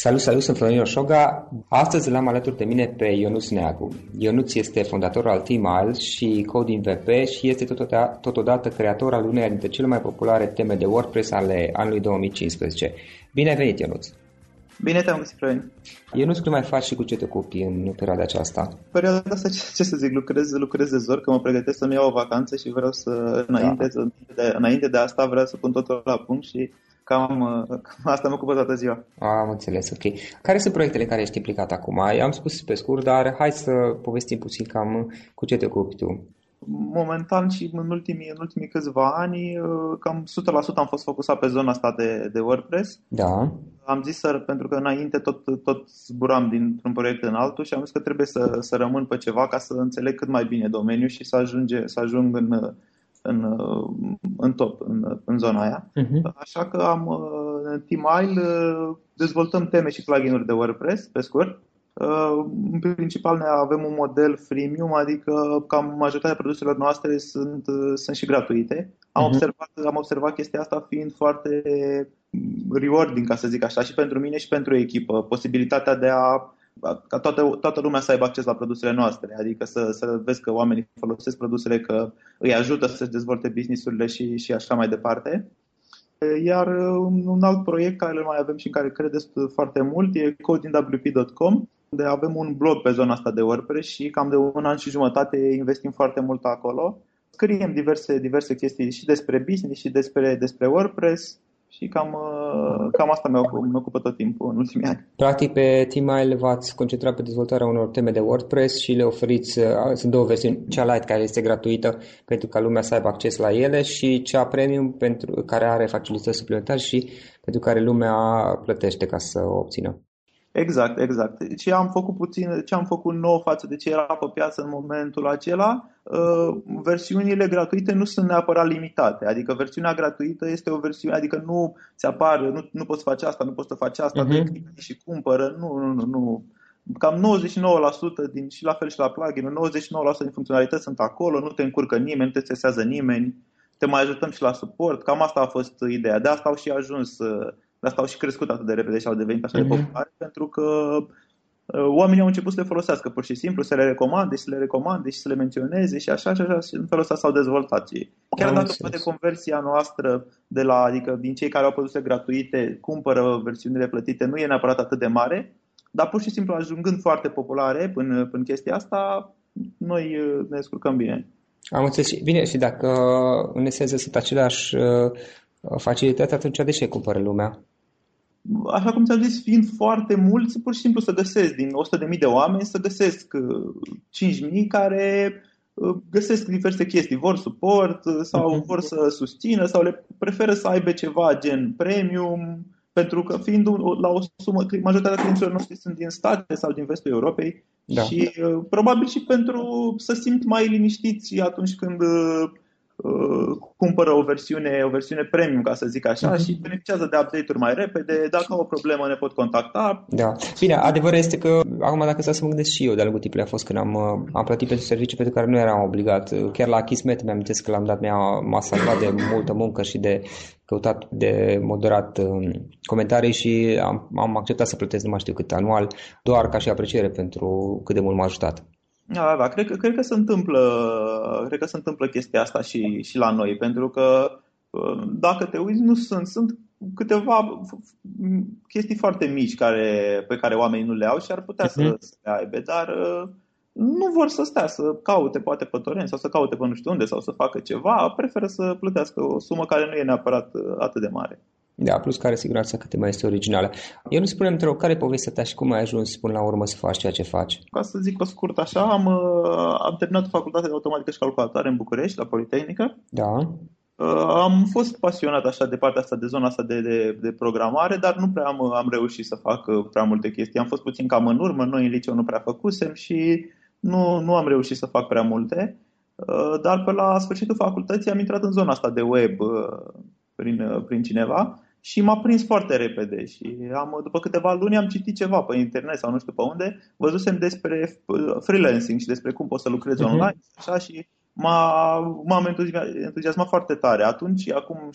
Salut, salut, sunt Florin Oșoga. Astăzi l-am alături de mine pe Ionuț Neagu. Ionuț este fondatorul al T-Miles și Coding VP și este totodată, totodată creator al uneia dintre cele mai populare teme de WordPress ale anului 2015. Bine ai venit, Ionuț! Bine te-am găsit, Florin. Ionuț, cum mai faci și cu ce te ocupi în perioada aceasta? Perioada asta, ce, ce să zic, lucrez, lucrez de zor, că mă pregătesc să-mi iau o vacanță și vreau să, înainte, da. de, înainte de asta, vreau să pun totul la punct și Cam, uh, cam asta mă ocupă toată ziua. Am înțeles, ok. Care sunt proiectele care ești implicat acum? Am spus pe scurt, dar hai să povestim puțin cam cu ce te ocupi tu. Momentan și în ultimii, în ultimii câțiva ani, uh, cam 100% am fost focusat pe zona asta de, de WordPress. Da. Am zis să, pentru că înainte tot, tot zburam dintr-un proiect în altul și am zis că trebuie să, să rămân pe ceva ca să înțeleg cât mai bine domeniul și să, ajunge, să ajung în, în, în top, în, în zona aia. Uh-huh. Așa că am în T-Mile dezvoltăm teme și plugin-uri de WordPress, pe scurt. În principal ne avem un model freemium, adică cam majoritatea produselor noastre sunt, sunt și gratuite. Am, uh-huh. observat, am observat chestia asta fiind foarte rewarding, ca să zic așa, și pentru mine și pentru echipă. Posibilitatea de a ca toată, toată lumea să aibă acces la produsele noastre, adică să, să vezi că oamenii folosesc produsele, că îi ajută să-și dezvolte businessurile și, și așa mai departe. Iar un alt proiect care îl mai avem și în care credeți foarte mult e codingwp.com, unde avem un blog pe zona asta de WordPress și cam de un an și jumătate investim foarte mult acolo. scriem diverse, diverse chestii și despre business și despre, despre WordPress și cam, uh, cam asta mă ocupă tot timpul în ultimii ani. Practic pe T-Mile v-ați concentrat pe dezvoltarea unor teme de WordPress și le oferiți, uh, sunt două versiuni, cea light care este gratuită pentru ca lumea să aibă acces la ele și cea premium pentru care are facilități suplimentare și pentru care lumea plătește ca să o obțină. Exact, exact. Ce am făcut puțin, ce am făcut nou față de ce era pe piață în momentul acela, uh, versiunile gratuite nu sunt neapărat limitate. Adică versiunea gratuită este o versiune, adică nu ți apare, nu, nu poți face asta, nu poți să faci asta, uh-huh. și cumpără, nu, nu, nu, nu. Cam 99% din, și la fel și la plugin, 99% din funcționalități sunt acolo, nu te încurcă nimeni, nu te stresează nimeni, te mai ajutăm și la suport. Cam asta a fost ideea. De asta au și ajuns uh, de asta au și crescut atât de repede și au devenit așa mm-hmm. de mhm. populare, pentru că uh, oamenii au început să le folosească pur și simplu, să le recomande și să le recomande și să le menționeze și așa și așa și în felul ăsta s-au dezvoltat și chiar dacă poate conversia noastră de la, adică din cei care au produse gratuite cumpără versiunile plătite nu e neapărat atât de mare, dar pur și simplu ajungând foarte populare până, până chestia asta, noi uh, ne descurcăm bine. Am înțeles. Bine, și dacă în esență sunt aceleași uh, facilități, atunci de ce cumpără lumea? Așa cum ți-am zis, fiind foarte mulți, pur și simplu să găsesc din 100.000 de oameni, să găsesc 5.000 uh, care uh, găsesc diverse chestii, vor suport uh, sau uh-huh. vor să susțină sau le preferă să aibă ceva gen premium, pentru că fiind la o sumă, majoritatea clienților noștri sunt din state sau din vestul Europei da. și probabil și pentru să simt mai liniștiți atunci când Uh, cumpără o versiune, o versiune premium, ca să zic așa, uh-huh. și beneficiază de update-uri mai repede. Dacă au o problemă, ne pot contacta. Da. Bine, adevărul este că, acum dacă să mă gândesc și eu, de-a lungul timpului a fost când am, uh, am plătit pentru servicii pentru care nu eram obligat. Chiar la Kismet mi-am că l-am dat, mi-a, m-a salvat de multă muncă și de căutat de moderat um, comentarii și am, am acceptat să plătesc nu mai știu cât anual, doar ca și apreciere pentru cât de mult m-a ajutat. Da, da, cred că, cred că se întâmplă, cred că se întâmplă chestia asta și, și la noi, pentru că uh, dacă te uiți, nu sunt, sunt câteva chestii foarte mici care, pe care oamenii nu le au și ar putea uh-huh. să, mhm. să le aibă, dar uh, nu vor să stea să caute poate pe torrent sau să caute pe nu știu unde sau să facă ceva, preferă să plătească o sumă care nu e neapărat uh, atât de mare. Da, plus care siguranța cât mai este originală. Eu nu spunem, te rog, care e povestea ta și cum ai ajuns până la urmă să faci ceea ce faci? Ca să zic o scurt așa, am, uh, am terminat facultatea de automatică și calculatoare în București, la Politehnică. Da. Uh, am fost pasionat așa de partea asta, de zona asta de, de, de programare, dar nu prea am, am reușit să fac uh, prea multe chestii. Am fost puțin cam în urmă, noi în liceu nu prea făcusem și nu, nu am reușit să fac prea multe. Dar pe la sfârșitul facultății am intrat în zona asta de web prin, prin cineva și m-a prins foarte repede și am, după câteva luni am citit ceva pe internet sau nu știu pe unde, văzusem despre freelancing și despre cum poți să lucrezi uh-huh. online așa, și m-a, m-am entuziasmat foarte tare. Atunci, acum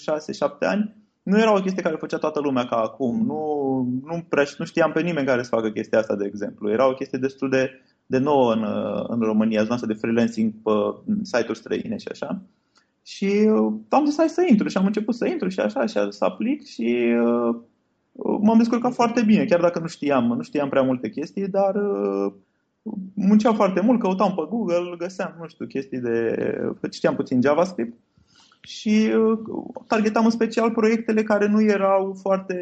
6-7 ani, nu era o chestie care făcea toată lumea ca acum. Nu, nu, prea, nu știam pe nimeni care să facă chestia asta, de exemplu. Era o chestie destul de, de nouă în, în România, zona asta de freelancing pe site-uri străine și așa. Și uh, am zis hai să intru. Și am început să intru și așa și să aplic. Și uh, m-am descurcat foarte bine, chiar dacă nu știam, nu știam prea multe chestii, dar uh, munceam foarte mult, căutam pe Google, găseam, nu știu, chestii de... știam puțin JavaScript și uh, targetam în special proiectele care nu erau foarte...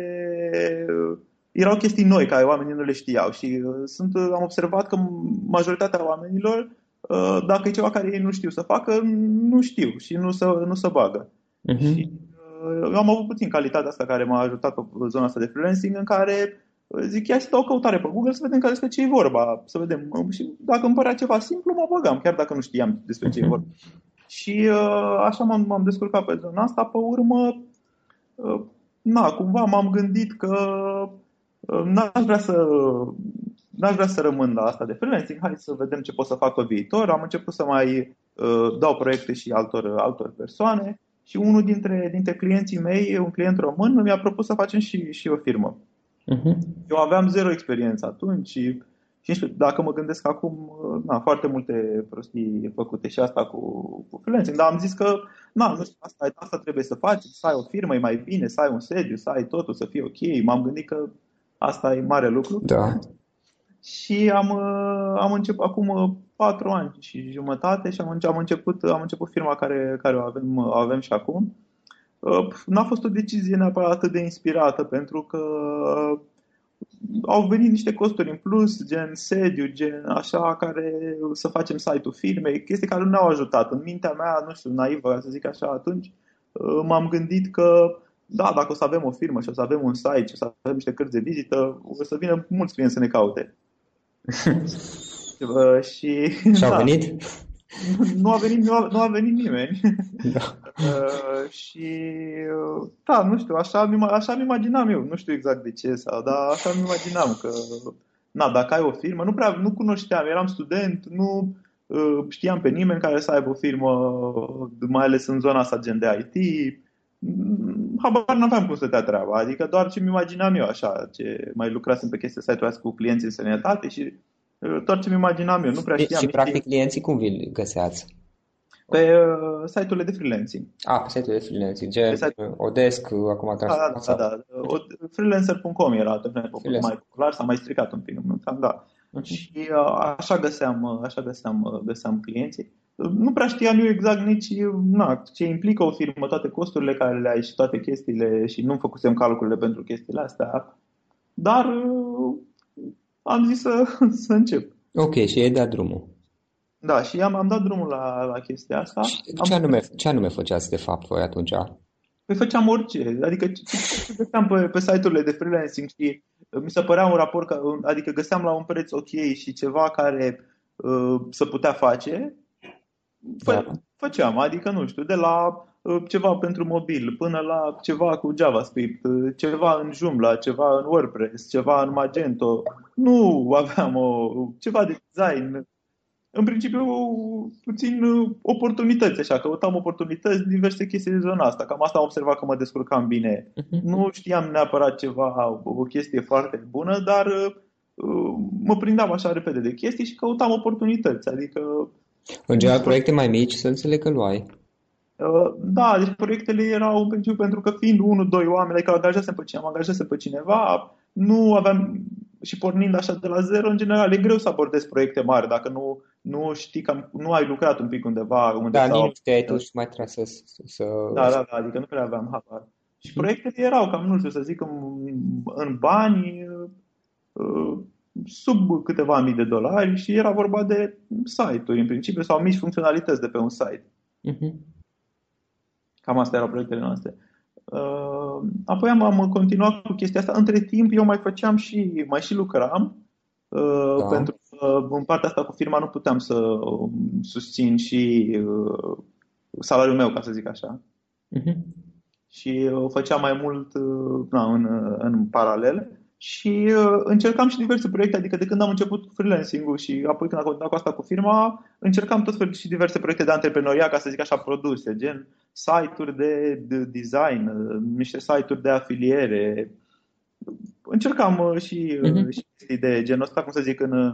erau chestii noi, care oamenii nu le știau. Și uh, sunt, am observat că majoritatea oamenilor Uh, dacă e ceva care ei nu știu să facă, nu știu și nu se, nu se bagă. Uh-huh. Și uh, am avut puțin calitatea asta care m-a ajutat pe zona asta de freelancing în care uh, zic, ia să dau o căutare pe Google să vedem care despre ce e vorba, să vedem. Și dacă îmi părea ceva simplu, mă băgam, chiar dacă nu știam despre ce e vorba. Și așa m-am, m-am descurcat pe zona asta. Pe urmă, na, cumva m-am gândit că n-aș vrea să n-aș vrea să rămân la asta de freelancing, hai să vedem ce pot să fac pe viitor. Am început să mai uh, dau proiecte și altor, altor persoane și unul dintre, dintre clienții mei, un client român, mi-a propus să facem și, și o firmă. Uh-huh. Eu aveam zero experiență atunci și, și dacă mă gândesc acum, uh, na, foarte multe prostii făcute și asta cu, cu freelancing, dar am zis că na, nu știu, asta, asta trebuie să faci, să ai o firmă, e mai bine, să ai un sediu, să ai totul, să fie ok. M-am gândit că asta e mare lucru. Da. Și am, uh, am început, acum patru ani și jumătate și am, am, început, am început firma care, care o avem, o avem și acum. N-a fost o decizie neapărat atât de inspirată, pentru că au venit niște costuri în plus, gen sediu, gen așa, care să facem site-ul firmei, chestii care nu ne-au ajutat. În mintea mea, nu știu, naivă, să zic așa, atunci m-am gândit că da, dacă o să avem o firmă și o să avem un site și o să avem niște cărți de vizită, o să vină mulți clienți să ne caute. Și, și au da. venit? Nu a venit, nu a, nu a venit nimeni. Da. Uh, și uh, da, nu știu, așa mi, așa mi imaginam eu, nu știu exact de ce, sau, dar așa mi imaginam că na, dacă ai o firmă, nu prea nu cunoșteam, eram student, nu uh, știam pe nimeni care să aibă o firmă, mai ales în zona asta gen de IT. Mm, habar n-aveam cum să te treaba, adică doar ce mi imaginam eu așa, ce mai lucrasem pe chestia site cu clienții în sănătate și doar ce mi imaginam eu, nu prea știam. Și practic clienții cum vi găseați? Pe uh, site-urile de freelancing. Ah, pe site-urile de freelancing, gen site... Odesk, acum da, da, da, da. Freelancer.com era atunci mai popular, s-a mai stricat un pic, da. Uh-huh. Și uh, așa găseam, uh, așa găseam, uh, găseam clienții. Nu prea știam eu exact nici na, ce implică o firmă, toate costurile care le ai și toate chestiile și nu făcusem calculele pentru chestiile astea. Dar am zis să, să încep. Ok, și ai dat drumul. Da, și am, am dat drumul la, la chestia asta. Și ce, anume, ce anume făceați de fapt voi atunci? Păi făceam orice, adică ce găseam pe, pe site-urile de freelancing și mi se părea un raport, că, adică găseam la un preț ok și ceva care uh, să putea face, fă, da. făceam, adică nu știu, de la Uh, ceva pentru mobil, până la ceva cu JavaScript, uh, ceva în Joomla, ceva în WordPress, ceva în Magento. Nu aveam o, ceva de design. În principiu, puțin uh, oportunități, așa, căutam oportunități, diverse chestii de zona asta. Cam asta am observat că mă descurcam bine. Mhm. Nu știam neapărat ceva, o chestie foarte bună, dar mă prindeam așa repede de chestii și căutam oportunități. Adică în general, proiecte mai mici, să înțeleg că luai. Uh, da, deci proiectele erau în principiu pentru că fiind unul, doi oameni, adică angajasem pe cineva, angajasem pe cineva, nu aveam și pornind așa de la zero, în general, e greu să abordezi proiecte mari dacă nu, nu știi că nu ai lucrat un pic undeva. Unde da, sau... nici te-ai tu și mai tras să, să... Da, da, da, adică nu prea aveam habar. Și proiectele erau cam, nu știu, să zic, în, în bani, uh, sub câteva mii de dolari și era vorba de site-uri în principiu sau mici funcționalități de pe un site. Uh-huh. Cam astea erau proiectele noastre. Uh, apoi am, am continuat cu chestia asta. Între timp eu mai făceam și, mai și lucram, uh, da. pentru că în partea asta cu firma nu puteam să um, susțin și uh, salariul meu, ca să zic așa. Uh-huh. Și făceam mai mult na, în, în paralel și uh, încercam și diverse proiecte, adică de când am început freelancing-ul și apoi când am continuat cu asta cu firma, încercam tot felul și diverse proiecte de antreprenoriat, ca să zic așa, produse, gen site-uri de, de design, uh, niște site-uri de afiliere. Încercam uh, și, uh-huh. și chestii de genul ăsta, cum să zic, în,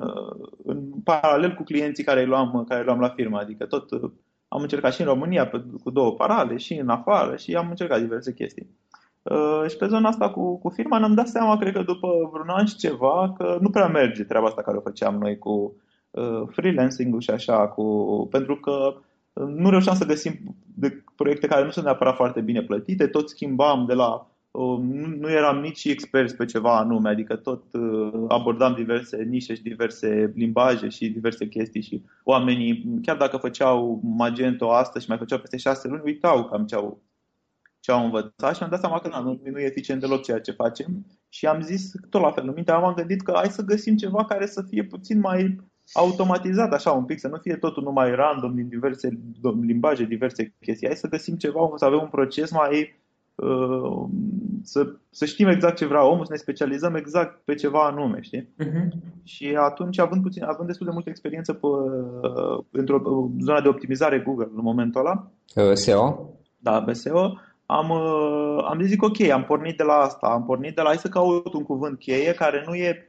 în paralel cu clienții care îi luam, care îi luam la firmă, adică tot am încercat și în România pe, cu două parale și în afară și am încercat diverse chestii. Uh, și pe zona asta cu, cu firma ne-am dat seama, cred că după vreun an și ceva, că nu prea merge treaba asta care o făceam noi cu uh, freelancing-ul și așa, cu, pentru că uh, nu reușeam să găsim de proiecte care nu sunt neapărat foarte bine plătite, tot schimbam de la uh, nu, nu eram nici experți pe ceva anume, adică tot uh, abordam diverse nișe și diverse limbaje și diverse chestii și oamenii, chiar dacă făceau Magento astăzi și mai făceau peste șase luni, uitau cam ce au ce au învățat și am dat seama că na, nu, nu e eficient deloc ceea ce facem și am zis tot la fel, în mintea am gândit că hai să găsim ceva care să fie puțin mai automatizat așa un pic, să nu fie totul numai random din diverse limbaje, diverse chestii. Hai să găsim ceva, să avem un proces mai uh, să, să știm exact ce vrea omul, să ne specializăm exact pe ceva anume, știi? Uh-huh. Și atunci, având, puțin, având destul de multă experiență pe, într-o zonă de optimizare Google în momentul ăla. Uh, SEO? Da, pe SEO am, uh, am zis, ok, am pornit de la asta, am pornit de la hai să caut un cuvânt cheie care nu e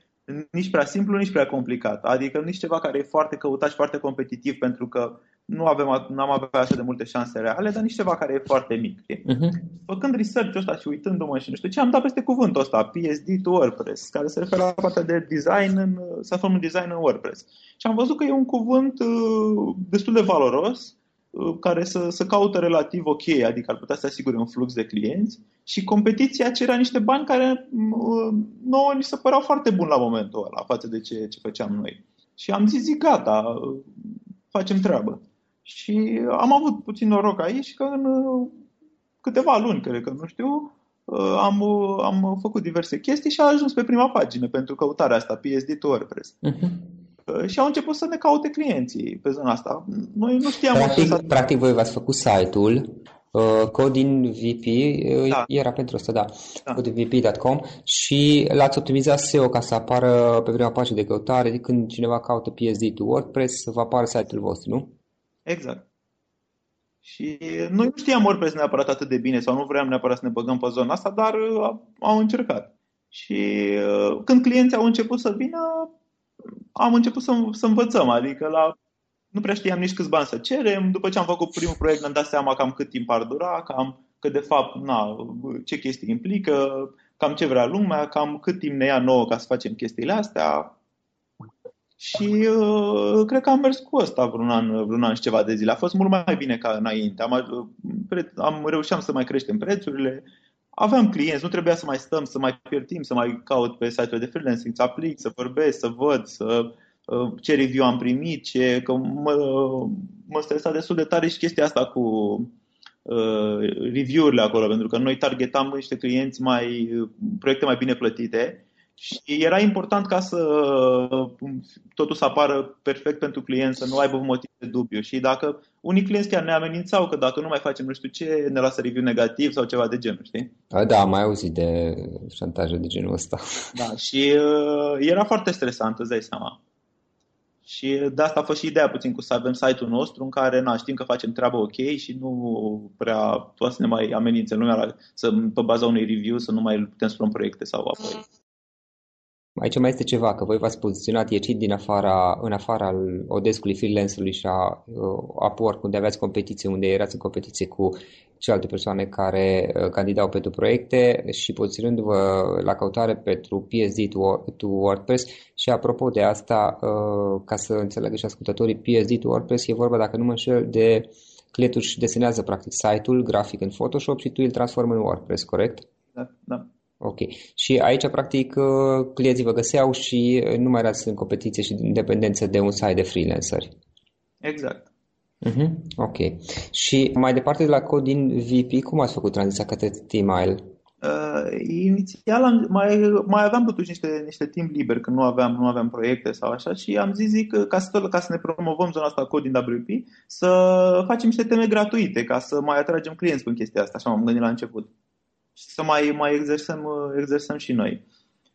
nici prea simplu, nici prea complicat. Adică nici ceva care e foarte căutat și foarte competitiv pentru că nu avem, nu am avea așa de multe șanse reale, dar nici ceva care e foarte mic. Uh-huh. Făcând research-ul ăsta și uitându-mă și nu știu ce, am dat peste cuvântul ăsta, PSD to WordPress, care se referă la partea de design, în, să facem un design în WordPress. Și am văzut că e un cuvânt uh, destul de valoros, uh, care să, să caută relativ ok, adică ar putea să asigure un flux de clienți și competiția cerea niște bani care uh, nouă ni se păreau foarte buni la momentul ăla față de ce, ce făceam noi. Și am zis, zic, gata, uh, facem treabă. Și am avut puțin noroc aici că în uh, câteva luni, cred că, nu știu, uh, am, uh, am făcut diverse chestii și a ajuns pe prima pagină pentru căutarea asta, PSD to WordPress. Uh-huh. Și au început să ne caute clienții pe zona asta. Noi nu știam... Practic, practic voi v-ați făcut site-ul, uh, Codin VP, uh, da. era pentru asta, da, da. codinvp.com și l-ați optimizat SEO ca să apară pe prima pagină de căutare, când cineva caută PSD to WordPress, să vă apară site-ul vostru, nu? Exact. Și noi nu știam WordPress neapărat atât de bine sau nu vreau neapărat să ne băgăm pe zona asta, dar uh, am încercat. Și uh, când clienții au început să vină, am început să, să învățăm, adică la nu prea știam nici câți bani să cerem. După ce am făcut primul proiect, ne-am dat seama cam cât timp ar dura, cam că de fapt, na, ce chestii implică, cam ce vrea lumea, cam cât timp ne ia nouă ca să facem chestiile astea. Și uh, cred că am mers cu ăsta vreun an, vreun an și ceva de zile. A fost mult mai bine ca înainte. Am, uh, am reușit să mai creștem prețurile, aveam clienți, nu trebuia să mai stăm, să mai pierd timp, să mai caut pe site-ul de freelancing, să aplic, să vorbesc, să văd, să uh, ce review am primit, ce, că mă, mă stresa destul de tare și chestia asta cu uh, review-urile acolo, pentru că noi targetam niște clienți mai, proiecte mai bine plătite și era important ca să totul să apară perfect pentru client, să nu aibă motiv de dubiu. Și dacă unii clienți chiar ne amenințau că dacă nu mai facem nu știu ce, ne lasă review negativ sau ceva de genul, știi? A, da, am mai auzit de șantaje de genul ăsta. Da, și uh, era foarte stresant, îți dai seama. Și de asta a fost și ideea puțin cu să avem site-ul nostru în care na, știm că facem treaba ok și nu prea poate să ne mai amenințe lumea să, pe baza unui review să nu mai putem să luăm proiecte sau apoi Aici mai este ceva, că voi v-ați poziționat ieșit din afara, în afara Odescului freelancerului și a uh, Upwork, unde aveați competiție, unde erați în competiție cu celelalte persoane care uh, candidau pentru proiecte și poziționându-vă la căutare pentru PSD to, to WordPress și apropo de asta, uh, ca să înțeleagă și ascultătorii, PSD to WordPress e vorba, dacă nu mă înșel, de clientul își desenează practic site-ul grafic în Photoshop și tu îl transformi în WordPress, corect? Da, da. Ok. Și aici, practic, uh, clienții vă găseau și uh, nu mai erați în competiție și în dependență de un site de freelanceri. Exact. Uh-huh. Ok. Și mai departe de la Codin VP, cum ați făcut tranziția către T-Mile? Uh, inițial am, mai, mai aveam totuși niște, niște timp liber când nu aveam, nu aveam proiecte sau așa și am zis zic, ca să, ca să ne promovăm zona asta Codin WP, să facem niște teme gratuite ca să mai atragem clienți cu chestia asta, așa m-am gândit la început și să mai, mai exersăm, exersăm și noi.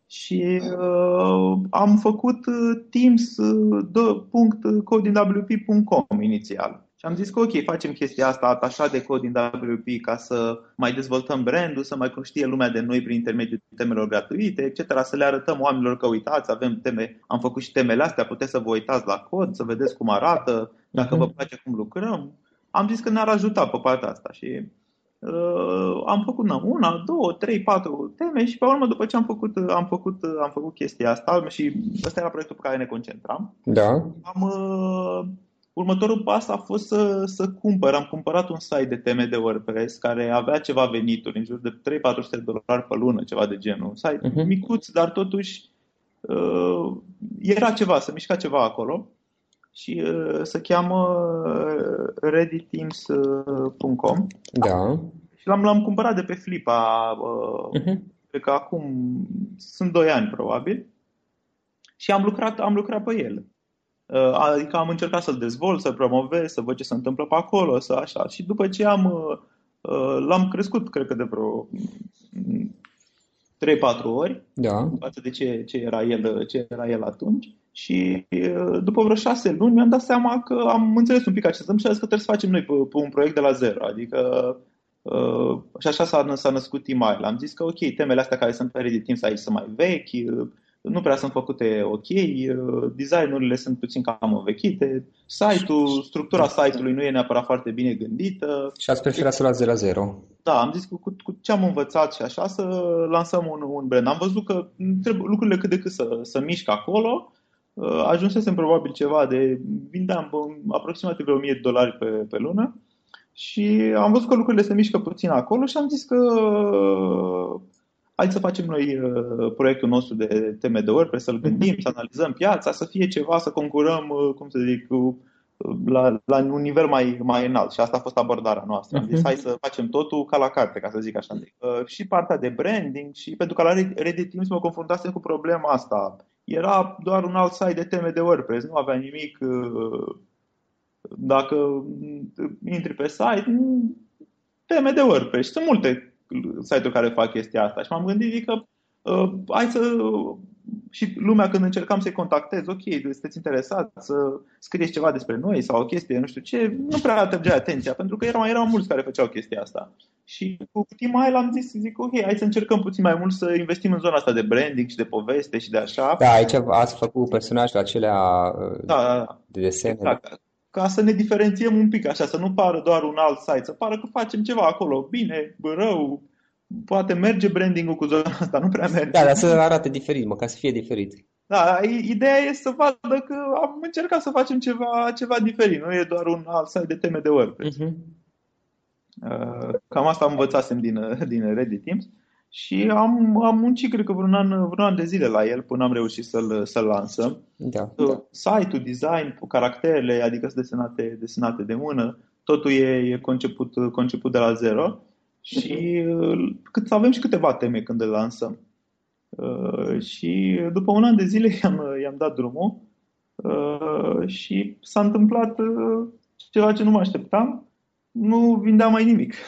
Și uh, am făcut uh, teams.codinwp.com uh, inițial. Și am zis că ok, facem chestia asta atașat de cod din WP ca să mai dezvoltăm brandul, să mai știe lumea de noi prin intermediul temelor gratuite, etc. Să le arătăm oamenilor că uitați, avem teme, am făcut și temele astea, puteți să vă uitați la cod, să vedeți cum arată, dacă uh-huh. vă place cum lucrăm. Am zis că ne-ar ajuta pe partea asta și Uh, am făcut na, una, două, trei, patru teme și pe urmă după ce am făcut, am făcut, am făcut chestia asta și ăsta era proiectul pe care ne concentram. Da. Am, uh, următorul pas a fost să, să cumpăr. Am cumpărat un site de teme de WordPress care avea ceva venituri, în jur de 3-400 de dolari pe lună, ceva de genul. Un site uh-huh. micuț, dar totuși uh, era ceva, să mișca ceva acolo și uh, se cheamă uh, readyteams.com. Da. Și l-am, l-am cumpărat de pe Flipa, uh, uh-huh. cred că acum sunt 2 ani probabil. Și am lucrat, am lucrat pe el. Uh, adică am încercat să-l dezvolt, să-l promovez, să văd ce se întâmplă pe acolo, să așa. Și după ce am, uh, uh l-am crescut, cred că de vreo 3-4 ori da. față de ce, ce, era el, ce era el atunci. Și după vreo șase luni mi-am dat seama că am înțeles un pic acest și că trebuie să facem noi pe, pe un proiect de la zero. Adică uh, și așa s-a, s-a născut Email. Am zis că ok, temele astea care sunt pe Reddit Teams aici sunt mai vechi, nu prea sunt făcute ok, designurile sunt puțin cam învechite, site-ul, structura site-ului nu e neapărat foarte bine gândită. Și ați preferat să luați de la zero. Da, am zis cu, cu, cu ce am învățat și așa să lansăm un, un brand. Am văzut că trebuie, lucrurile cât de cât să, să mișcă acolo. Ajunsesem probabil ceva de, vindeam aproximativ 1000 de dolari pe, pe lună și am văzut că lucrurile se mișcă puțin acolo și am zis că hai să facem noi uh, proiectul nostru de teme de WordPress, să-l gândim, să analizăm piața, să fie ceva, să concurăm, uh, cum să zic, uh, la, la un nivel mai, mai înalt. Și asta a fost abordarea noastră. Am zis, mhm. hai să facem totul ca la carte, ca să zic așa. Și partea de branding și pentru că la Reddit Teams mă confruntasem cu problema asta. Era doar un alt site de teme de WordPress, nu avea nimic dacă intri pe site, teme de WordPress. Sunt multe site-uri care fac chestia asta și m-am gândit că uh, hai să și lumea când încercam să-i contactez, ok, sunteți interesat să scrieți ceva despre noi sau o chestie, nu știu ce, nu prea atrăgea atenția, pentru că erau, erau mulți care făceau chestia asta. Și cu timp mai am zis, zic, ok, hai să încercăm puțin mai mult să investim în zona asta de branding și de poveste și de așa. Da, aici ați făcut personajele acelea da, da, da. de desene. Exact ca să ne diferențiem un pic, așa, să nu pară doar un alt site, să pară că facem ceva acolo, bine, rău, poate merge branding-ul cu zona asta, nu prea merge. Da, dar să arate diferit, mă, ca să fie diferit. Da, ideea e să vadă că am încercat să facem ceva, ceva diferit, nu e doar un alt site de teme de WordPress. Uh-huh. Cam asta am învățat din, din Reddit Teams. Și am, am muncit, cred că vreun an, vreun an de zile la el până am reușit să-l, să-l lansăm. Da, da. Site-ul, design, caracterele, adică sunt desenate, desenate de mână, totul e, e conceput, conceput de la zero și uh, cât să avem și câteva teme când îl lansăm. Uh, și după un an de zile i-am, i-am dat drumul uh, și s-a întâmplat uh, ceva ce nu mă așteptam. Nu vindeam mai nimic.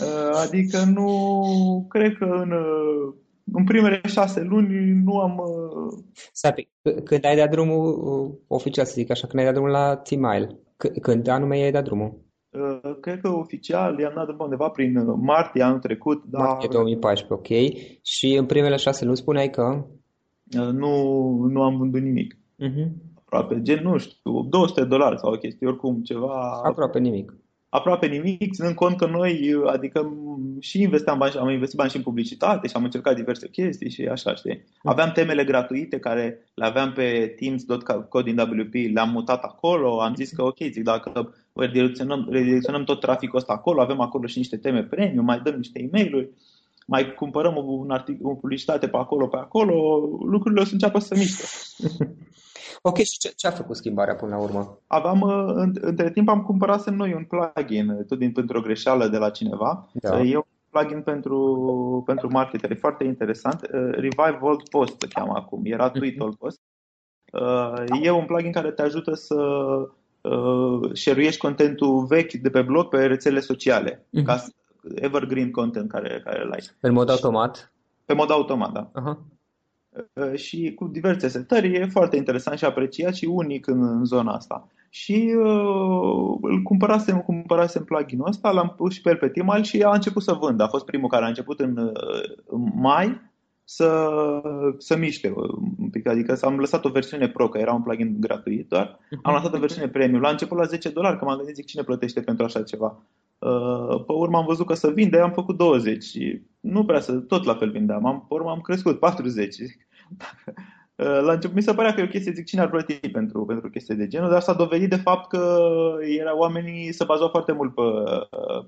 Uh, adică nu, cred că în, uh, în primele șase luni nu am... Uh, Stai, când ai dat drumul, oficial să zic așa, când ai dat drumul la T-Mile, când anume ai dat drumul? Cred că oficial i-am dat undeva prin martie anul trecut. Dar... Martie 2014, ok. Și în primele șase luni spuneai că? Nu, nu am vândut nimic. Uh-huh. Aproape, gen, nu știu, 200 de dolari sau o chestie, oricum ceva... Aproape nimic aproape nimic, ținând cont că noi, adică și investeam bani, am investit bani și în publicitate și am încercat diverse chestii și așa, știi? Aveam temele gratuite care le aveam pe teams.codingwp, le-am mutat acolo, am zis că ok, zic, dacă redirecționăm, redirecționăm tot traficul ăsta acolo, avem acolo și niște teme premium, mai dăm niște e-mail-uri, mai cumpărăm un artic- o publicitate pe acolo, pe acolo, lucrurile o să înceapă să miște. Ok, și ce, ce a făcut schimbarea până la urmă? Aveam, uh, între timp am cumpărat noi un plugin, uh, tot din pentru o greșeală de la cineva. Da. Uh, e un plugin pentru, pentru marketer, e foarte interesant. Revive Old Post se cheamă acum, era mhm. Tweet Old Post. E un plugin care te ajută să uh, share contentul vechi de pe blog pe rețele sociale, uh-huh. ca evergreen content care, care îl ai. În mod automat? Pe mod automat, da. Uh-huh. Uh, și cu diverse setări, e foarte interesant și apreciat și unic în, în zona asta. Și uh, îl cumpărasem, cumpărasem plugin-ul ăsta, l-am pus și pe el pe Timal și a început să vândă. A fost primul care a început în, uh, în mai să, să miște un pic. Adică am lăsat o versiune pro, că era un plugin gratuit doar. Am lăsat o versiune premium. La început la 10 dolari, că m-am gândit, zic, cine plătește pentru așa ceva. Pe urmă am văzut că să vinde, am făcut 20 și nu prea să, tot la fel vindeam. Am, pe urmă am crescut 40. La început mi se părea că e o chestie, zic, cine ar plăti pentru, pentru chestii de genul, dar s-a dovedit de fapt că era, oamenii se bazau foarte mult pe,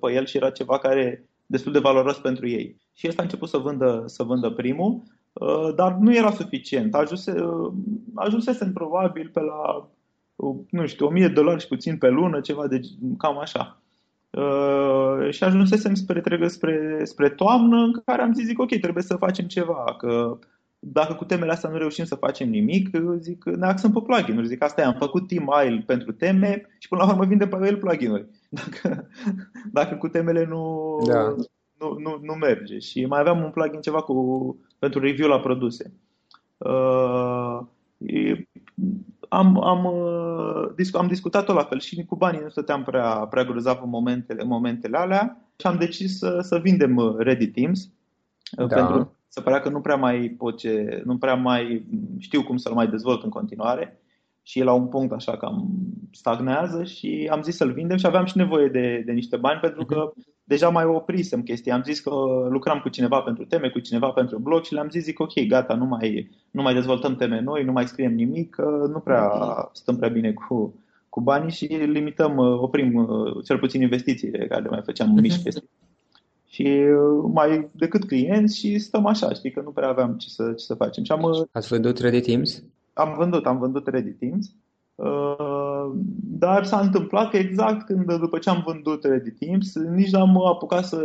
pe el și era ceva care destul de valoros pentru ei. Și ăsta a început să vândă, să vândă primul, dar nu era suficient. Ajunse, ajunsesem probabil pe la, nu știu, 1000 de dolari și puțin pe lună, ceva de cam așa. Uh, și ajunsesem spre, spre, spre toamnă în care am zis, zic, ok, trebuie să facem ceva, că dacă cu temele astea nu reușim să facem nimic, zic, ne axăm pe plugin-uri. Zic, asta e, am făcut team aisle pentru teme și până la urmă vinde pe el plugin-uri. Dacă, dacă cu temele nu, da. nu, nu, nu merge. Și mai aveam un plugin ceva cu, pentru review la produse. Uh, am, am, uh, am discutat-o la fel și cu banii nu stăteam prea, prea grozav în momentele, în momentele alea și am decis să, să vindem uh, Ready Teams uh, da. pentru se părea că nu prea mai pot ce, nu prea mai știu cum să-l mai dezvolt în continuare și e la un punct așa cam stagnează și am zis să-l vindem și aveam și nevoie de, de niște bani pentru că deja mai oprisem chestia. Am zis că lucram cu cineva pentru teme, cu cineva pentru blog și le-am zis, zic, ok, gata, nu mai, nu mai dezvoltăm teme noi, nu mai scriem nimic, că nu prea stăm prea bine cu, cu banii și limităm, oprim cel puțin investițiile care mai făceam uh-huh. mici chestii. Și mai decât clienți și stăm așa, știi, că nu prea aveam ce să, ce să facem. Și am, Ați vândut Reddit Teams? Am vândut, am vândut Reddit Teams. Uh, dar s-a întâmplat că exact când, după ce am vândut Reddit Teams, nici n-am apucat să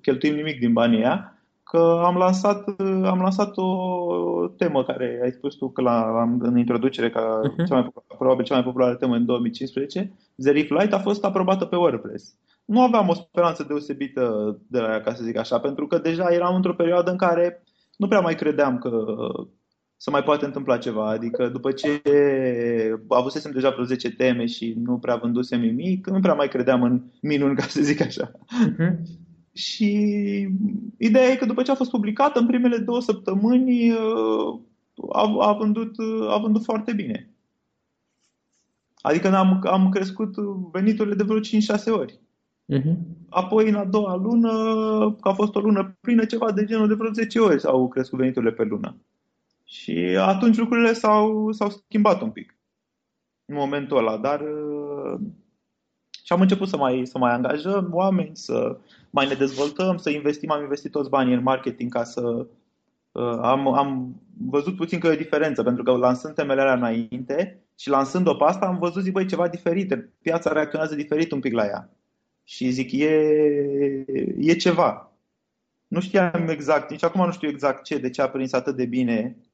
cheltuim nimic din banii aia, că am lansat, am lansat o temă care ai spus tu că la, în introducere ca uh-huh. cea mai, probabil cea mai populară temă în 2015, Zerif Lite a fost aprobată pe WordPress. Nu aveam o speranță deosebită de la ea, ca să zic așa, pentru că deja eram într-o perioadă în care nu prea mai credeam că să mai poate întâmpla ceva. Adică după ce avusesem deja vreo 10 teme și nu prea vândusem nimic, nu prea mai credeam în minuni, ca să zic așa. Uh-huh. Și ideea e că după ce a fost publicată, în primele două săptămâni uh, a, a, vândut, a vândut foarte bine. Adică am, am crescut veniturile de vreo 5-6 ori. Uh-huh. Apoi, în a doua lună, că a fost o lună plină, ceva de genul de vreo 10 ori au crescut veniturile pe lună. Și atunci lucrurile s-au, s-au schimbat un pic în momentul ăla, dar uh, și am început să mai, să mai angajăm oameni, să mai ne dezvoltăm, să investim. Am investit toți banii în marketing ca să uh, am, am văzut puțin că e o diferență, pentru că lansând temele alea înainte și lansând-o pe asta, am văzut, zic, băi, ceva diferit. Piața reacționează diferit un pic la ea. Și zic, e, e ceva. Nu știam exact, nici acum nu știu exact ce, de ce a prins atât de bine Uh,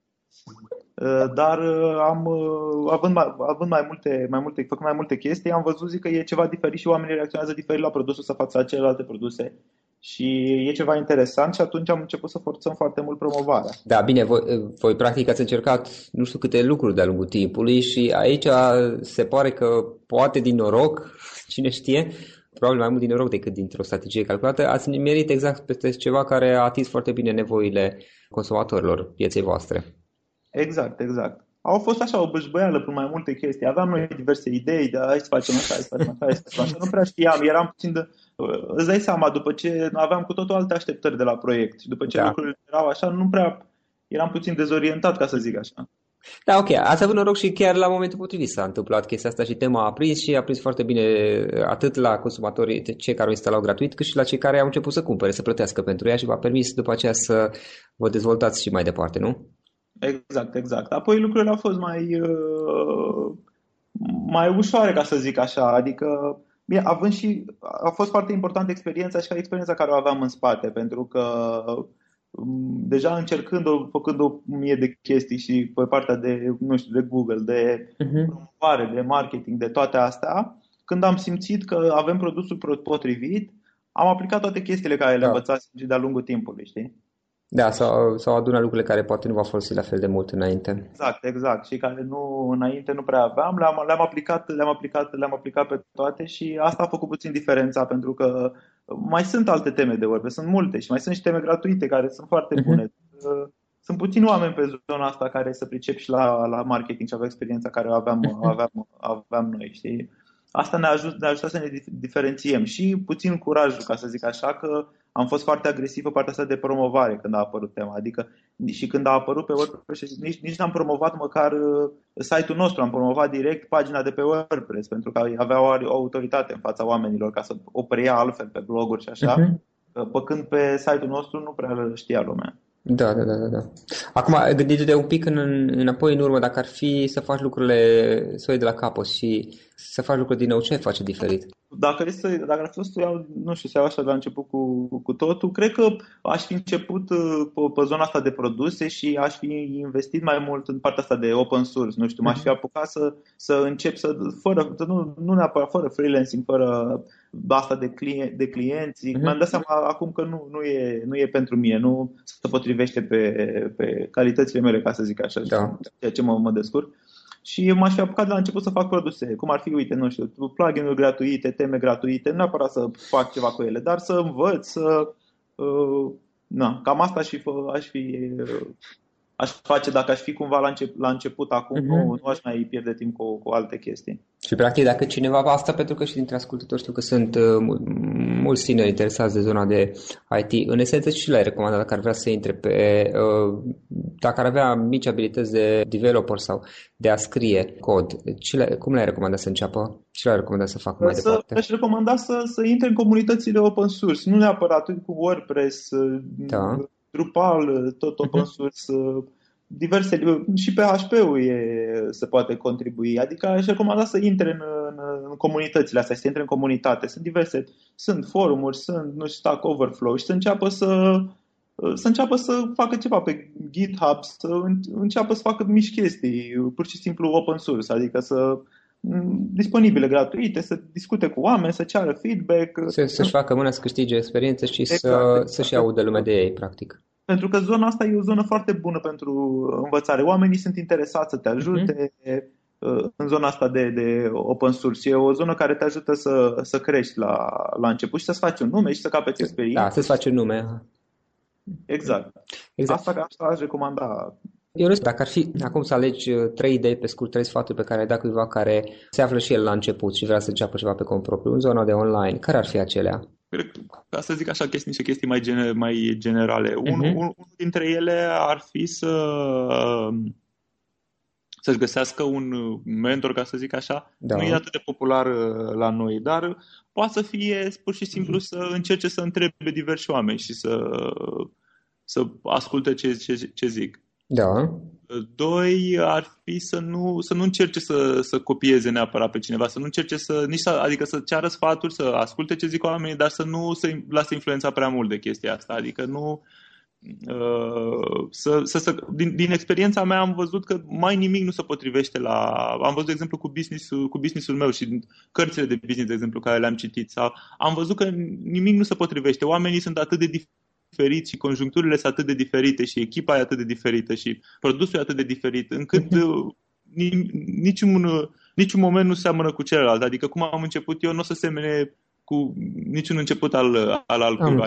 dar uh, am, uh, având, mai, având mai multe, mai multe, făcut mai multe chestii, am văzut zic că e ceva diferit și oamenii reacționează diferit la produsul să față celelalte produse. Și e ceva interesant și atunci am început să forțăm foarte mult promovarea. Da, bine, voi, voi practic ați încercat nu știu câte lucruri de-a lungul timpului și aici se pare că poate din noroc, cine știe, probabil mai mult din noroc decât dintr-o strategie calculată, ați nimerit exact peste ceva care a atins foarte bine nevoile consumatorilor pieței voastre. Exact, exact. Au fost așa o bășbăială pe mai multe chestii. Aveam noi diverse idei de hai să facem așa, hai să facem așa, hai să facem așa. Nu prea știam, eram puțin de... Îți dai seama, după ce aveam cu totul alte așteptări de la proiect și după ce da. lucrurile erau așa, nu prea eram puțin dezorientat, ca să zic așa. Da, ok. Ați avut noroc și chiar la momentul potrivit s-a întâmplat chestia asta și tema a prins și a prins foarte bine atât la consumatorii, cei care o instalau gratuit, cât și la cei care au început să cumpere, să plătească pentru ea și v-a permis după aceea să vă dezvoltați și mai departe, nu? Exact, exact. Apoi lucrurile au fost mai, uh, mai ușoare, ca să zic așa. Adică, bine, având și, a fost foarte importantă experiența și ca experiența care o aveam în spate, pentru că um, deja încercând, făcând o mie de chestii și pe partea de, nu știu, de Google, de uh-huh. promovare, de marketing, de toate astea, când am simțit că avem produsul potrivit, am aplicat toate chestiile care le da. învățasem de-a lungul timpului, știi? Da, sau, sau adună lucrurile care poate nu v-au folosit la fel de mult înainte. Exact, exact. Și care nu înainte nu prea aveam, le-am, le-am, aplicat, le-am, aplicat, le-am aplicat pe toate și asta a făcut puțin diferența pentru că mai sunt alte teme de vorbe, sunt multe și mai sunt și teme gratuite care sunt foarte mhm. bune. Uh-huh. Sunt puțini oameni pe zona asta care să pricep și la, la marketing și aveau experiența care o aveam, uh-huh. aveam, aveam noi, știi? Asta ne-a ajutat, ne-a ajutat să ne diferențiem și puțin curajul, ca să zic așa, că am fost foarte agresiv pe partea asta de promovare când a apărut tema. Adică și când a apărut pe WordPress, nici, nici n-am promovat măcar uh, site-ul nostru, am promovat direct pagina de pe WordPress, pentru că avea o, o autoritate în fața oamenilor ca să o preia altfel pe bloguri și așa. Uh-huh. Pe când pe site-ul nostru nu prea știa lumea. Da, da, da, da. da. Acum, gândiți-te un pic în, înapoi în urmă, dacă ar fi să faci lucrurile, să o iei de la capăt și să faci lucruri din nou, ce face diferit? Dacă, să, dacă ar fi să iau, nu știu, să iau așa de la început cu, cu totul, cred că aș fi început uh, pe, pe zona asta de produse și aș fi investit mai mult în partea asta de open source, nu știu, m-aș fi mhm. apucat să, să încep să, fără, nu, nu neapărat, fără freelancing, fără asta de, client, de clienți. Uh-huh. Mi-am dat seama acum că nu, nu, e, nu e pentru mine, nu se potrivește pe, pe calitățile mele, ca să zic așa, da. ceea ce mă, mă descurc. Și m-aș fi apucat de la început să fac produse, cum ar fi, uite, nu știu, plugin-uri gratuite, teme gratuite, nu neapărat să fac ceva cu ele, dar să învăț, să, uh, na, cam asta aș fi, aș fi aș face dacă aș fi cumva la, încep, la început acum, uh-huh. nu, nu aș mai pierde timp cu, cu alte chestii. Și practic dacă cineva asta, pentru că și dintre ascultători știu că sunt uh, mulți tineri interesați de zona de IT, în esență și le-ai recomandat dacă ar vrea să intre pe, uh, dacă ar avea mici abilități de developer sau de a scrie cod, ce le, cum le-ai recomandat să înceapă? Ce le-ai recomandat să facă mai să, departe? Aș recomanda să, să intre în comunitățile open source, nu neapărat cu WordPress, da Drupal, tot open mhm. source, diverse, și PHP-ul e, se poate contribui. Adică aș recomanda să intre în, în, în comunitățile astea, să intre în comunitate. Sunt diverse, sunt forumuri, sunt, nu știu, Stack Overflow și să înceapă să, să înceapă să facă ceva pe GitHub, să înceapă să facă mici chestii, pur și simplu open source, adică să disponibile gratuite, să discute cu oameni, să ceară feedback. Să, să-și facă mână să câștige experiență și exact, să, exact. să-și audă lumea de ei, practic. Pentru că zona asta e o zonă foarte bună pentru învățare. Oamenii sunt interesați să te ajute uh-huh. în zona asta de, de open source. E o zonă care te ajută să, să crești la, la început și să-ți faci un nume și să capeți experiență. Da, să-ți faci un nume. Exact. exact. Asta, asta aș recomanda eu nu știu, dacă ar fi acum să alegi uh, trei idei pe scurt, trei sfaturi pe care ai dat cuiva care se află și el la început și vrea să înceapă ceva pe cont propriu în zona de online, care ar fi acelea? Ca să zic așa, chestii, niște chestii mai, gene, mai generale. Uh-huh. Unul, unul dintre ele ar fi să să-și găsească un mentor, ca să zic așa. Da. Nu e atât de popular uh, la noi, dar poate să fie pur și simplu să încerce să întrebe diversi oameni și să, să asculte ce, ce, ce zic. Da. Doi, ar fi să nu, să nu încerce să, să copieze neapărat pe cineva, să nu încerce să, nici să, adică să ceară sfaturi, să asculte ce zic oamenii, dar să nu se lase influența prea mult de chestia asta. Adică nu, Uh, să, să, să, din, din experiența mea am văzut că mai nimic nu se potrivește la... Am văzut, de exemplu, cu business-ul, cu business-ul meu și cărțile de business, de exemplu, care le-am citit. Sau, am văzut că nimic nu se potrivește. Oamenii sunt atât de diferit și conjuncturile sunt atât de diferite și echipa e atât de diferită și produsul e atât de diferit, încât uh, niciun, niciun moment nu seamănă cu celălalt. Adică cum am început eu, nu o să semene cu niciun început al, al altcuiva.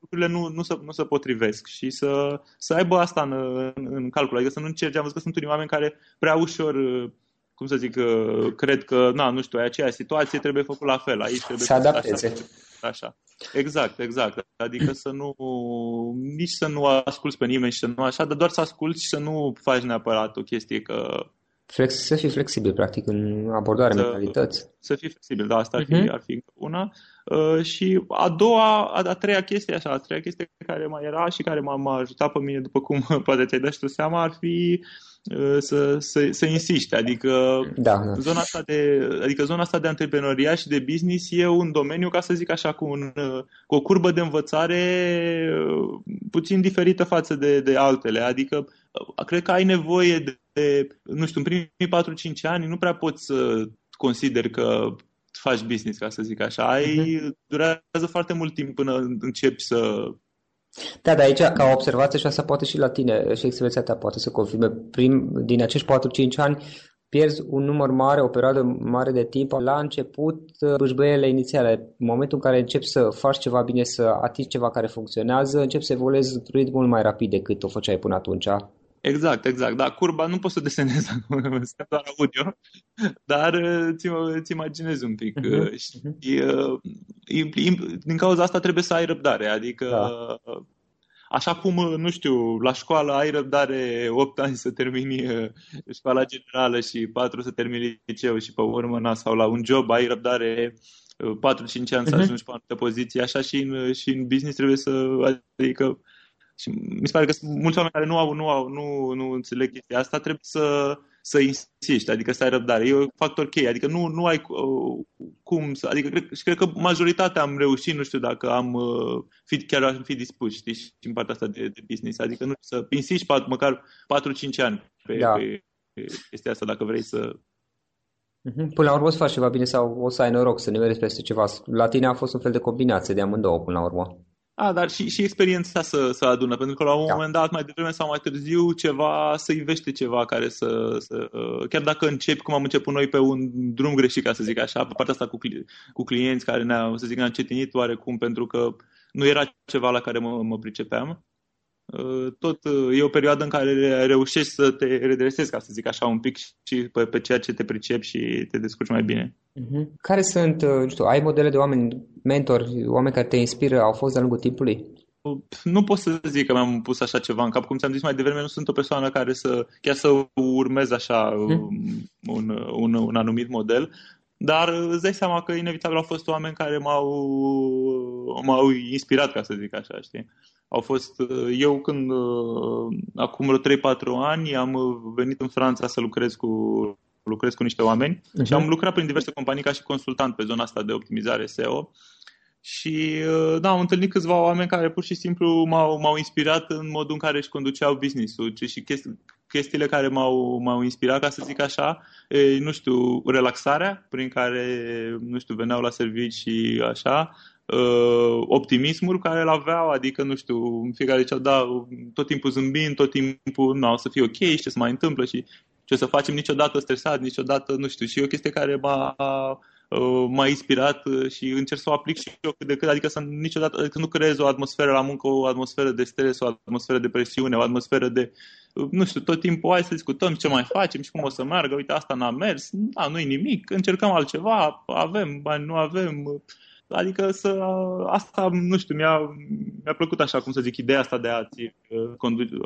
lucrurile nu, nu, se, nu se potrivesc și să, să aibă asta în, în, în calcul. Adică să nu încerce. Am văzut că sunt unii oameni care prea ușor cum să zic, cred că, na, nu știu, e aceeași situație, trebuie făcut la fel. Aici trebuie să adapteze. Așa, așa. Exact, exact. Adică să nu, nici să nu asculți pe nimeni și să nu așa, dar doar să asculți și să nu faci neapărat o chestie că... Flex, să fii flexibil, practic, în abordare, să, mentalități. Să fii flexibil, da, asta ar fi, uh-huh. ar fi una. Uh, și a doua, a, a treia chestie, așa, a treia chestie care mai era și care m-a, m-a ajutat pe mine, după cum poate ți-ai dat și tu seama, ar fi uh, Uh, să, să, să insiști. Adică, da, da. Zona asta de, adică zona asta de antreprenoria și de business e un domeniu, ca să zic așa, cu, un, uh, cu o curbă de învățare uh, puțin diferită față de, de altele. Adică, cred că ai nevoie de, de nu știu, în primii 4-5 ani nu prea poți să consideri că faci business, ca să zic așa. Ai, uh-huh. durează foarte mult timp până începi să da, dar aici, ca observație, și asta poate și la tine, și experiența ta poate să confirme, prim, din acești 4-5 ani, pierzi un număr mare, o perioadă mare de timp. La început, bâșbăiele inițiale, în momentul în care începi să faci ceva bine, să atingi ceva care funcționează, începi să evoluezi într-un ritm mult mai rapid decât o făceai până atunci. Exact, exact. Da, curba nu poți să desenezi acum, doar audio, dar uh, ți, ți imaginezi un pic. Uh-huh. Și, uh, din cauza asta trebuie să ai răbdare, adică da. Așa cum, nu știu, la școală ai răbdare 8 ani să termini școala generală și 4 să termini liceu și pe urmă, na, sau la un job ai răbdare 4-5 ani să uh-huh. ajungi pe o anumită poziție, așa și în, și în business trebuie să, adică și mi se pare că sunt mulți oameni care nu au, nu au, nu, nu înțeleg chestia asta, trebuie să, să insisti, adică să ai răbdare. E un factor cheie, adică nu, nu ai uh, cum să, adică cred, și cred că majoritatea am reușit, nu știu dacă am uh, fi, chiar am fi dispus, știi, și în partea asta de, de business, adică nu să insisti pat, măcar 4-5 ani pe, da. pe chestia asta, dacă vrei să mhm. Până la urmă o să faci ceva bine sau o să ai noroc să nivelezi peste ceva. La tine a fost un fel de combinație de amândouă până la urmă. A, dar și, și experiența să, să adună, pentru că la un da. moment dat, mai devreme sau mai târziu, ceva să ivește ceva care să, să... Chiar dacă începi, cum am început noi, pe un drum greșit, ca să zic așa, pe partea asta cu, cu clienți care ne-au, să zic, ne-au încetinit oarecum, pentru că nu era ceva la care mă, mă pricepeam. Uh, tot e o perioadă în care reușești să te redresezi, ca să zic așa, un pic și pe, pe ceea ce te pricepi și te descurci mai bine. Uh-huh. Care sunt, nu știu, ai modele de oameni, mentori, oameni care te inspiră, au fost de-a lungul timpului? nu pot să zic că mi-am pus așa ceva în cap. Cum ți-am zis mai devreme, nu sunt o persoană care să chiar să urmez așa hmm. un, un, un anumit model, dar îți dai seama că inevitabil au fost oameni care m-au, m-au inspirat, ca să zic așa, știi? Au fost, eu când, acum vreo 3-4 ani, am venit în Franța să lucrez cu lucrez cu niște oameni uh-huh. și am lucrat prin diverse companii ca și consultant pe zona asta de optimizare SEO și uh, da, am întâlnit câțiva oameni care pur și simplu m-au, m-au inspirat în modul în care își conduceau business-ul și chesti, chestiile care m-au, m-au inspirat, ca să zic așa, e, nu știu, relaxarea prin care, nu știu, veneau la servici și așa, uh, optimismul care îl aveau, adică, nu știu, în fiecare ziceau, da, tot timpul zâmbind, tot timpul, nu, o să fie ok, ce se mai întâmplă și ce o să facem niciodată stresat, niciodată, nu știu, și e o chestie care m-a Uh, m-a inspirat uh, și încerc să o aplic și eu cât de cât, adică să niciodată adică nu creez o atmosferă la muncă, o atmosferă de stres, o atmosferă de presiune, o atmosferă de, uh, nu știu, tot timpul hai să discutăm ce mai facem și cum o să meargă, uite, asta n-a mers, da, nu-i nimic, încercăm altceva, avem bani, nu avem, adică să, asta, nu știu, mi-a, mi-a plăcut așa, cum să zic, ideea asta de a-ți conduce,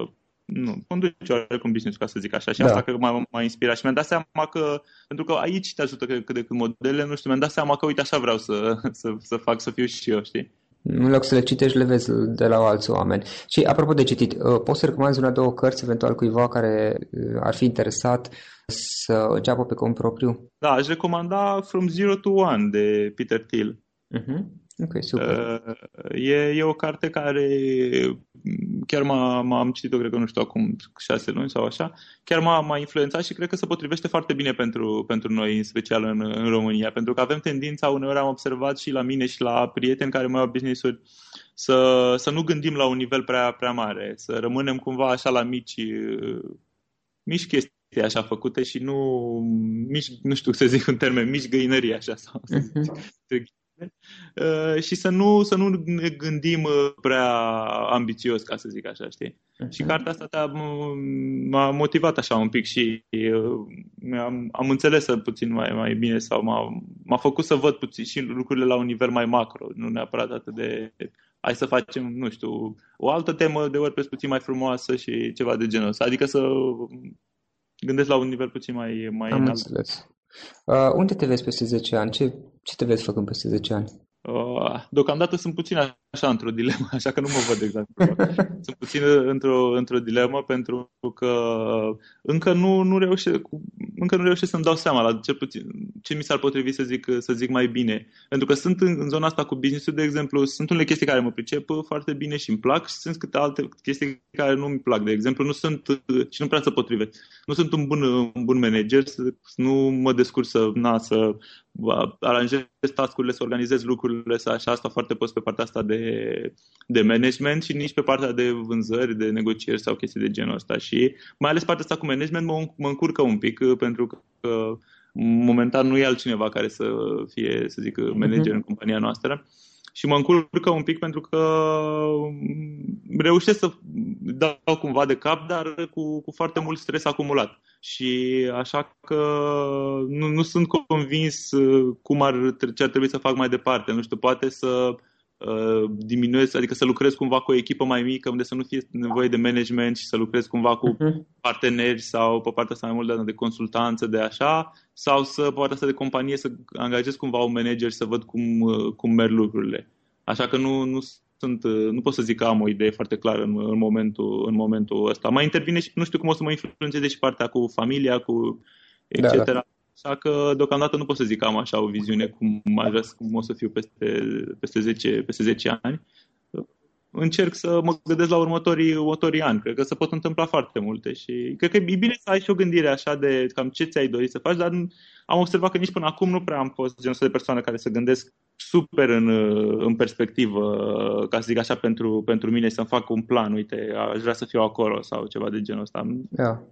nu, conduce oarecum business ca să zic așa. Și da. asta că m-a, m-a inspirat și mi-am dat seama că, pentru că aici te ajută cât de cât modele, nu știu, mi-am dat seama că, uite, așa vreau să, să, să fac, să fiu și eu, știi? În loc să le citești, le vezi de la alți oameni. Și apropo de citit, uh, poți să recomanzi una, două cărți, eventual cuiva care uh, ar fi interesat să înceapă pe cont propriu? Da, aș recomanda From Zero to One de Peter Thiel. Uh-huh. Ok, super. Uh, e, e o carte care chiar m-a, m-am citit-o, cred că nu știu, acum șase luni sau așa, chiar m-a, m-a influențat și cred că se potrivește foarte bine pentru, pentru noi, în special în, în România, pentru că avem tendința, uneori am observat și la mine și la prieteni care mai au business-uri, să, să nu gândim la un nivel prea, prea mare, să rămânem cumva așa la mici, mici chestii așa făcute și nu mici, nu știu să zic un termen, mici găinării așa sau să zic, Uh, și să nu, să nu ne gândim uh, prea ambițios, ca să zic așa, știi? Uh-huh. Și cartea asta m-a motivat așa un pic și uh, am, am înțeles puțin mai, mai bine sau m-a, m-a făcut să văd puțin și lucrurile la un nivel mai macro, nu neapărat atât de hai să facem, nu știu, o altă temă de WordPress puțin mai frumoasă și ceva de genul ăsta. Adică să gândesc la un nivel puțin mai, mai Am înalt. înțeles. Uh, unde te vezi peste 10 ani? Ce, ce te vezi făcând peste 10 ani? Uh, deocamdată sunt puțin așa într-o dilemă, așa că nu mă văd exact. sunt puțin într-o, într-o dilemă pentru că încă nu, nu reușesc, încă nu reușesc să-mi dau seama la ce, puțin, ce mi s-ar potrivi să zic, să zic mai bine. Pentru că sunt în, în zona asta cu business de exemplu, sunt unele chestii care mă pricep foarte bine și îmi plac și sunt câte alte chestii care nu mi plac. De exemplu, nu sunt și nu prea să potrivesc. Nu sunt un bun, un bun manager, nu mă descurc să, na, să aranjez tascurile, să organizez lucrurile, să așa, asta foarte post pe partea asta de, de management și nici pe partea de vânzări, de negocieri sau chestii de genul ăsta. Și mai ales partea asta cu management mă, mă încurcă un pic pentru că momentan nu e altcineva care să fie, să zic, manager uh-huh. în compania noastră și mă încurcă un pic pentru că reușesc să dau cumva de cap, dar cu, cu foarte mult stres acumulat. Și așa că nu, nu sunt convins uh, cum ar, ce ar trebui să fac mai departe. Nu știu, poate să uh, diminuez, adică să lucrez cumva cu o echipă mai mică unde să nu fie nevoie de management și să lucrez cumva cu uh-huh. parteneri sau pe partea asta mai mult de, de consultanță, de așa, sau să pe partea asta de companie să angajez cumva un manager și să văd cum, uh, cum merg lucrurile. Așa că nu, nu sunt, uh, nu pot să zic că am o idee foarte clară în, în, momentul, în momentul ăsta. Mai intervine și nu știu cum o să mă influențeze și partea cu familia, cu etc. Da, da. Așa că deocamdată nu pot să zic că am așa o viziune cum aș vrea cum o să fiu peste, peste, 10, peste 10 ani. Încerc să mă gândesc la următorii, următorii ani. Cred că se pot întâmpla foarte multe și cred că e bine să ai și o gândire așa de cam ce ți-ai dori să faci, dar am observat că nici până acum nu prea am fost genul de persoană care să gândesc super în, în perspectivă, ca să zic așa, pentru, pentru mine să-mi fac un plan, uite, aș vrea să fiu acolo sau ceva de genul ăsta. Da.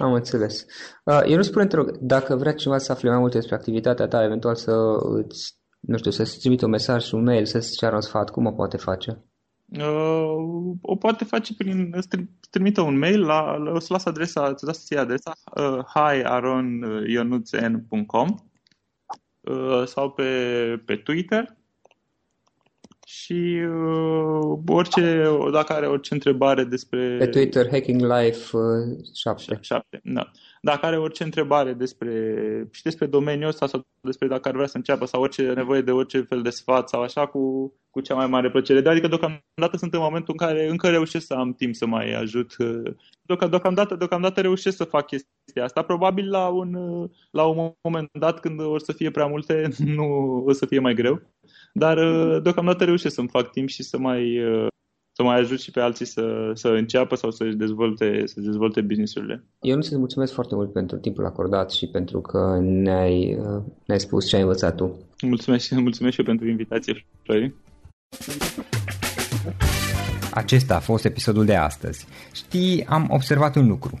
Am înțeles. Uh, eu nu spune, te rog, dacă vrea cineva să afle mai multe despre activitatea ta, eventual să îți nu știu, să-ți trimită un mesaj, un mail, să-ți ceară un sfat, cum o poate face? Uh, o poate face prin, îți trimite un mail, la, o să las adresa, îți las să adresa uh, hiaronionuțen.com uh, sau pe, pe Twitter și uh, orice, dacă are orice întrebare despre... Pe Twitter, Hacking Life uh, 7. 7, da. Dacă are orice întrebare despre, și despre domeniul ăsta sau despre dacă ar vrea să înceapă sau orice nevoie de orice fel de sfat sau așa, cu, cu cea mai mare plăcere. Dar adică deocamdată sunt în momentul în care încă reușesc să am timp să mai ajut. Deocamdată, deocamdată reușesc să fac chestia asta. Probabil la un, la un moment dat, când o să fie prea multe, nu o să fie mai greu. Dar deocamdată reușesc să-mi fac timp și să mai să mai ajut și pe alții să, să înceapă sau să dezvolte, să dezvolte business-urile. Eu nu să mulțumesc foarte mult pentru timpul acordat și pentru că ne-ai, ne-ai spus ce ai învățat tu. Mulțumesc, mulțumesc și eu pentru invitație, Florin. Acesta a fost episodul de astăzi. Știi, am observat un lucru.